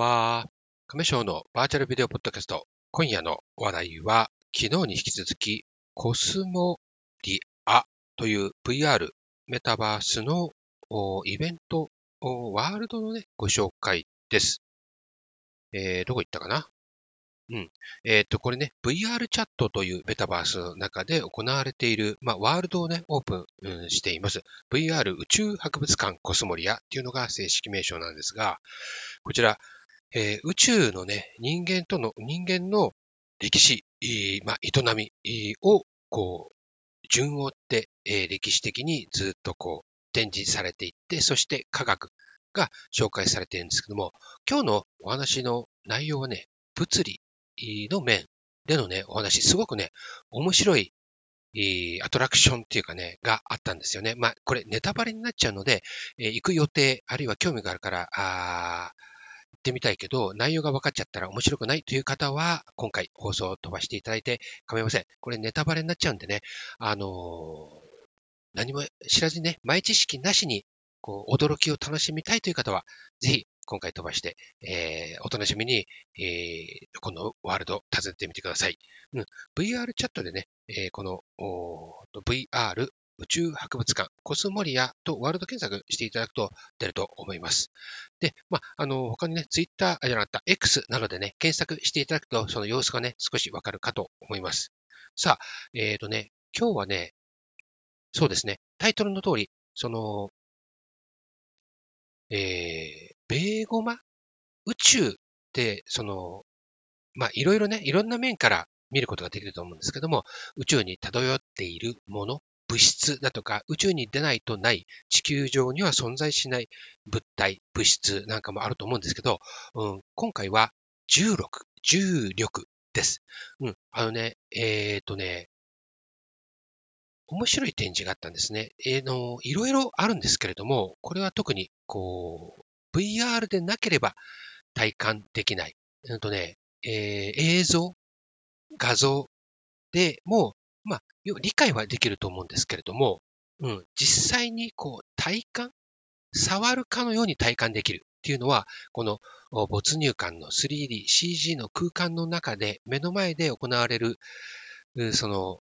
は。亀章のバーチャルビデオポッドキャスト。今夜の話題は、昨日に引き続き、コスモリアという VR メタバースのイベント、ワールドのね、ご紹介です。えー、どこ行ったかな？うん。えっ、ー、と、これね、VR チャットというメタバースの中で行われている、まあ、ワールドをね、オープンしています。VR 宇宙博物館コスモリアっていうのが正式名称なんですが、こちら、えー、宇宙のね、人間との、人間の歴史、まあ、営みを、こう、順を追って、えー、歴史的にずっとこう、展示されていって、そして科学が紹介されているんですけども、今日のお話の内容はね、物理の面でのね、お話、すごくね、面白いアトラクションっていうかね、があったんですよね。まあ、これネタバレになっちゃうので、えー、行く予定、あるいは興味があるから、あ行ってみたいけど、内容が分かっちゃったら面白くないという方は、今回放送を飛ばしていただいて構いません。これネタバレになっちゃうんでね、あのー、何も知らずにね、前知識なしに、こう、驚きを楽しみたいという方は、ぜひ今回飛ばして、えー、お楽しみに、えー、このワールドを訪ねてみてください。うん、VR チャットでね、えー、この VR 宇宙博物館、コスモリアとワールド検索していただくと出ると思います。で、まあ、あの、他にね、ツイッター、あ、じゃなかった、X などでね、検索していただくと、その様子がね、少しわかるかと思います。さあ、えっ、ー、とね、今日はね、そうですね、タイトルの通り、その、えー、ベーゴマ？宇宙って、その、まあ、いろいろね、いろんな面から見ることができると思うんですけども、宇宙に漂っているもの、物質だとか、宇宙に出ないとない、地球上には存在しない物体、物質なんかもあると思うんですけど、うん、今回は重力、重力です。うん、あのね、えっ、ー、とね、面白い展示があったんですね。えー、の、いろいろあるんですけれども、これは特に、こう、VR でなければ体感できない。うんとね、えー、映像、画像でも、理解はできると思うんですけれども、うん、実際にこう体感、触るかのように体感できるっていうのは、この没入感の 3D、CG の空間の中で目の前で行われる、その、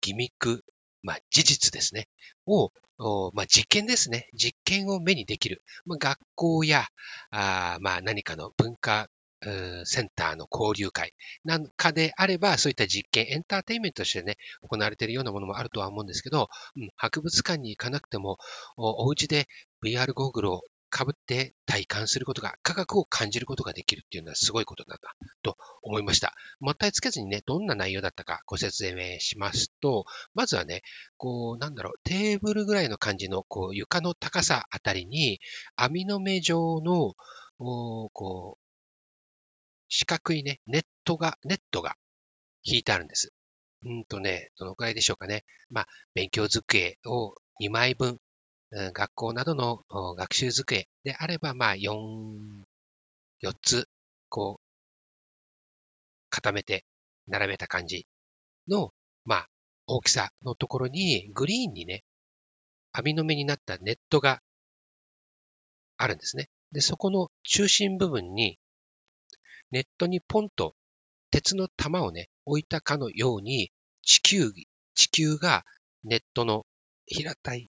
ギミック、まあ、事実ですね、をまあ、実験ですね。実験を目にできる。まあ、学校や、あまあ、何かの文化センターの交流会なんかであれば、そういった実験、エンターテインメントとしてね、行われているようなものもあるとは思うんですけど、うん、博物館に行かなくても、おお家で VR ゴーグルをかぶって体感することが、科学を感じることができるっていうのはすごいことなんだと思いました。もったいつけずにね、どんな内容だったかご説明しますと、まずはね、こう、なんだろう、テーブルぐらいの感じの、こう、床の高さあたりに、網の目状の、こう、四角いね、ネットが、ネットが引いてあるんです。うんとね、どのくらいでしょうかね。まあ、勉強机を2枚分学校などの学習机であれば、まあ、4、4つ、こう、固めて並べた感じの、まあ、大きさのところに、グリーンにね、網の目になったネットがあるんですね。で、そこの中心部分に、ネットにポンと鉄の玉をね、置いたかのように、地球、地球がネットの平たい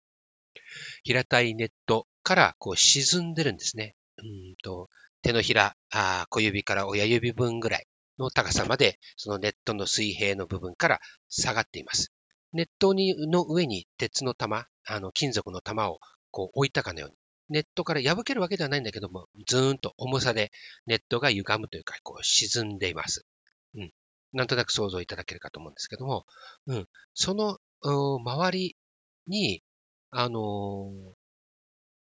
平たいネットからこう沈んでるんですね。うんと手のひらあ、小指から親指分ぐらいの高さまで、そのネットの水平の部分から下がっています。ネットにの上に鉄の玉、あの金属の玉をこう置いたかのように、ネットから破けるわけではないんだけども、ずーんと重さでネットが歪むというか、こう沈んでいます。うん。なんとなく想像いただけるかと思うんですけども、うん。その周りにあの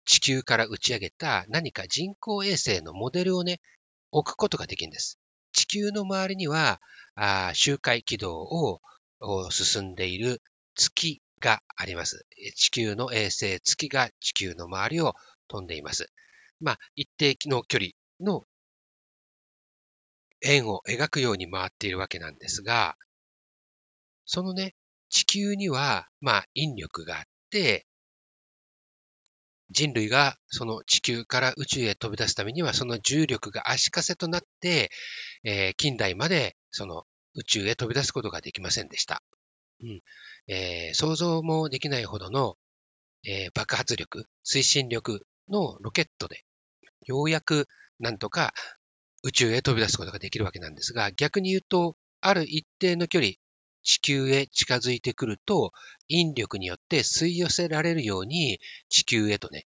地球から打ち上げた何か人工衛星のモデルをね、置くことができるんです。地球の周りには、あ周回軌道を進んでいる月があります。地球の衛星月が地球の周りを飛んでいます。まあ、一定の距離の円を描くように回っているわけなんですが、そのね、地球には、まあ、引力があって、人類がその地球から宇宙へ飛び出すためには、その重力が足かせとなって、えー、近代までその宇宙へ飛び出すことができませんでした。うん。えー、想像もできないほどの、えー、爆発力、推進力のロケットで、ようやくなんとか宇宙へ飛び出すことができるわけなんですが、逆に言うと、ある一定の距離、地球へ近づいてくると、引力によって吸い寄せられるように地球へとね、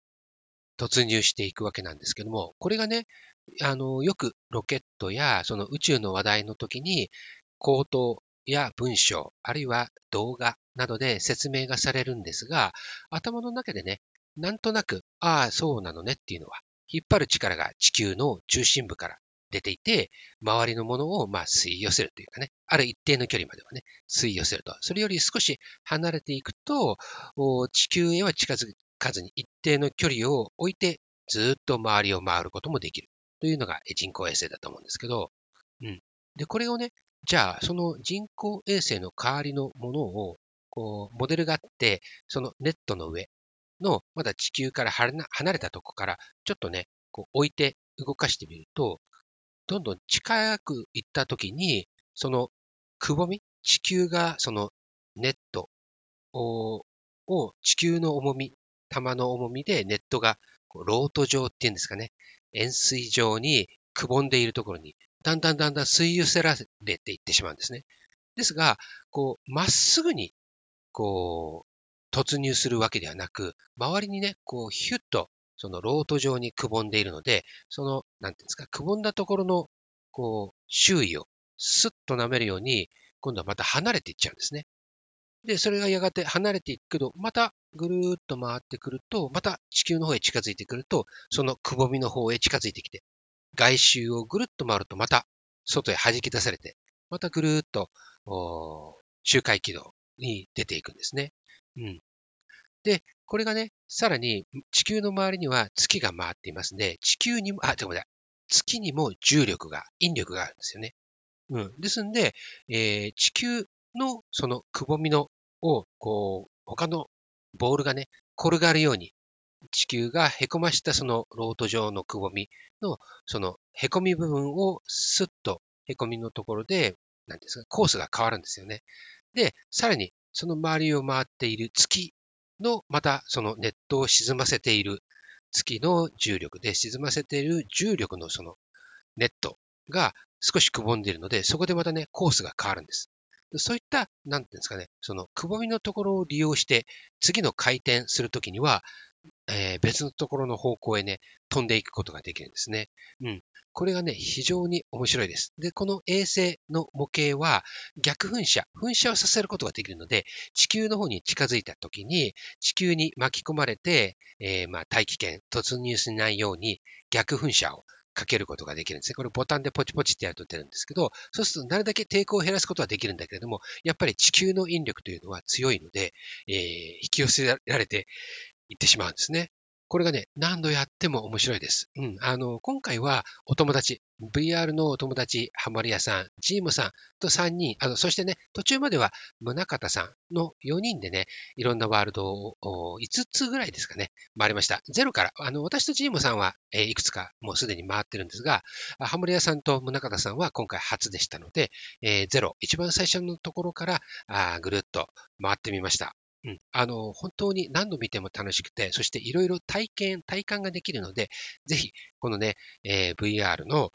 突入していくわけなんですけども、これがね、あの、よくロケットやその宇宙の話題の時に、口頭や文章、あるいは動画などで説明がされるんですが、頭の中でね、なんとなく、ああ、そうなのねっていうのは、引っ張る力が地球の中心部から出ていて、周りのものをまあ吸い寄せるというかね、ある一定の距離まではね、吸い寄せると。それより少し離れていくと、地球へは近づかずに一定の距離を置いてずっと周りを回ることもできるというのが人工衛星だと思うんですけど、うん。で、これをね、じゃあ、その人工衛星の代わりのものを、こう、モデルがあって、そのネットの上の、まだ地球から離れたとこから、ちょっとね、こう置いて動かしてみると、どんどん近く行った時に、そのくぼみ、地球がそのネットを地球の重み、玉の重みでネットがロート状っていうんですかね、円錐状にくぼんでいるところに、だんだんだんだん吸い寄せられていってしまうんですね。ですが、こう、まっすぐに、こう、突入するわけではなく、周りにね、こう、ヒュッとそのロート状にくぼんでいるので、その、なんていうんですか、くぼんだところの、こう、周囲をスッと舐めるように、今度はまた離れていっちゃうんですね。で、それがやがて離れていくけど、またぐるーっと回ってくると、また地球の方へ近づいてくると、そのくぼみの方へ近づいてきて、外周をぐるっと回ると、また外へ弾き出されて、またぐるーっと、周回軌道に出ていくんですね。うん。で、これがね、さらに地球の周りには月が回っていますので、地球にも、あ、ちょっと待って、月にも重力が、引力があるんですよね。うん。ですんで、えー、地球のそのくぼみのを、こう、他のボールがね、転がるように、地球がへこましたそのロート状のくぼみの、そのへこみ部分をスッとへこみのところで、なんですか、コースが変わるんですよね。で、さらに、その周りを回っている月の、またそのネットを沈ませている月の重力で沈ませている重力のそのネットが少しくぼんでいるので、そこでまたね、コースが変わるんです。そういった、なんていうんですかね、そのくぼみのところを利用して、次の回転するときには、えー、別のところの方向へね、飛んでいくことができるんですね。うん。これがね、非常に面白いです。で、この衛星の模型は逆噴射、噴射をさせることができるので、地球の方に近づいた時に、地球に巻き込まれて、えー、まあ、大気圏突入しないように逆噴射をかけることができるんですね。これボタンでポチポチってやると出るんですけど、そうするとなるだけ抵抗を減らすことはできるんだけれども、やっぱり地球の引力というのは強いので、えー、引き寄せられていってしまうんですね。これがね、何度やっても面白いです。うん。あの、今回はお友達、VR のお友達、ハマり屋さん、ジームさんと3人、あの、そしてね、途中までは宗方さんの4人でね、いろんなワールドを5つぐらいですかね、回りました。ゼロから、あの、私とジームさんは、えー、いくつかもうすでに回ってるんですが、ハマり屋さんと宗方さんは今回初でしたので、えー、ゼロ、一番最初のところからあぐるっと回ってみました。うん。あの、本当に何度見ても楽しくて、そしていろいろ体験、体感ができるので、ぜひ、このね、えー、VR の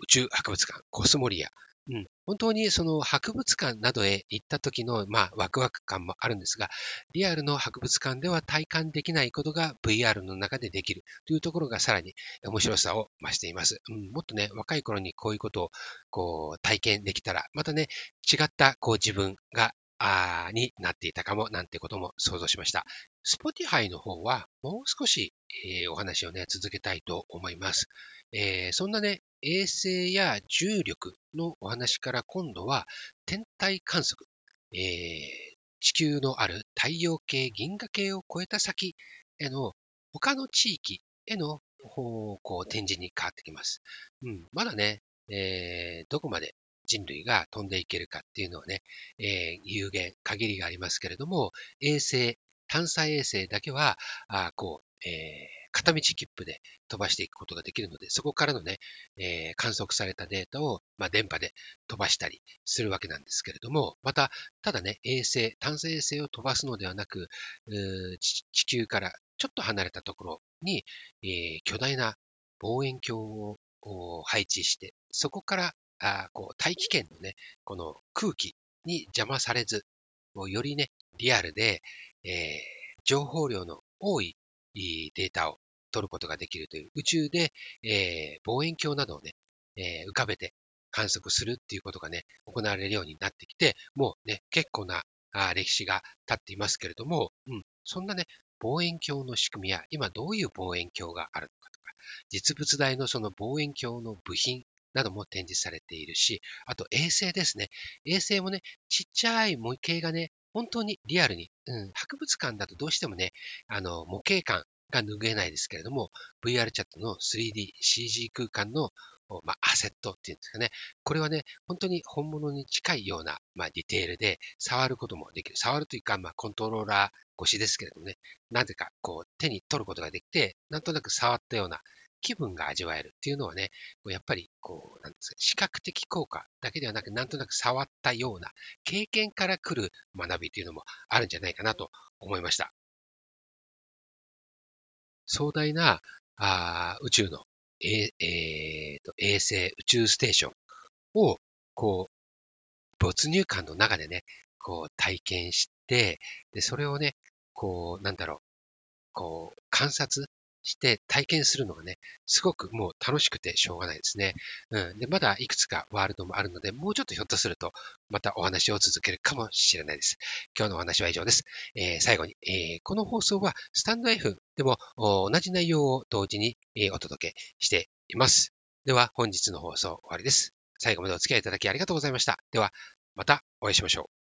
宇宙博物館、コスモリア、うん、本当にその博物館などへ行った時の、まあ、ワクワク感もあるんですが、リアルの博物館では体感できないことが VR の中でできるというところがさらに面白さを増しています。うん、もっとね、若い頃にこういうことをこう体験できたら、またね、違ったこう自分があになっていたかもなんてことも想像しました。Spotify の方はもう少し、えー、お話をね、続けたいと思います。えー、そんなね、衛星や重力のお話から今度は天体観測、えー、地球のある太陽系、銀河系を超えた先への他の地域への方向展示に変わってきます。うん、まだね、えー、どこまで人類が飛んでいけるかっていうのはね、えー、有限、限りがありますけれども、衛星、探査衛星だけは、あこう、えー片道切符で飛ばしていくことができるので、そこからのね、えー、観測されたデータを、まあ、電波で飛ばしたりするわけなんですけれども、また、ただね、衛星、探査衛星を飛ばすのではなく、地球からちょっと離れたところに、えー、巨大な望遠鏡を配置して、そこからあこう大気圏のね、この空気に邪魔されず、よりね、リアルで、えー、情報量の多いデータを取ることができるという宇宙で、えー、望遠鏡などをね、えー、浮かべて観測するっていうことがね、行われるようになってきて、もうね、結構なあ歴史が経っていますけれども、うん、そんなね、望遠鏡の仕組みや、今どういう望遠鏡があるのかとか、実物大のその望遠鏡の部品なども展示されているし、あと衛星ですね。衛星もね、ちっちゃい模型がね、本当にリアルに、うん、博物館だとどうしてもね、あの、模型感が拭えないですけれども、VR チャットの 3D、CG 空間のまあ、アセットっていうんですかね。これはね、本当に本物に近いような、まあ、ディテールで触ることもできる。触るというか、まあ、コントローラー越しですけれどもね、なぜかこう手に取ることができて、なんとなく触ったような気分が味わえるっていうのはね、やっぱりこう、なんですか、視覚的効果だけではなく、なんとなく触ったような経験から来る学びというのもあるんじゃないかなと思いました。壮大なあ宇宙の、ええー、と衛星宇宙ステーションを、こう、没入感の中でね、こう体験して、で、それをね、こう、なんだろう、こう、観察して体験するのがね、すごくもう楽しくてしょうがないですね。うん。で、まだいくつかワールドもあるので、もうちょっとひょっとすると、またお話を続けるかもしれないです。今日のお話は以上です。えー、最後に、えー、この放送はスタンド F でも同じ内容を同時に、えー、お届けしています。では、本日の放送終わりです。最後までお付き合いいただきありがとうございました。では、またお会いしましょう。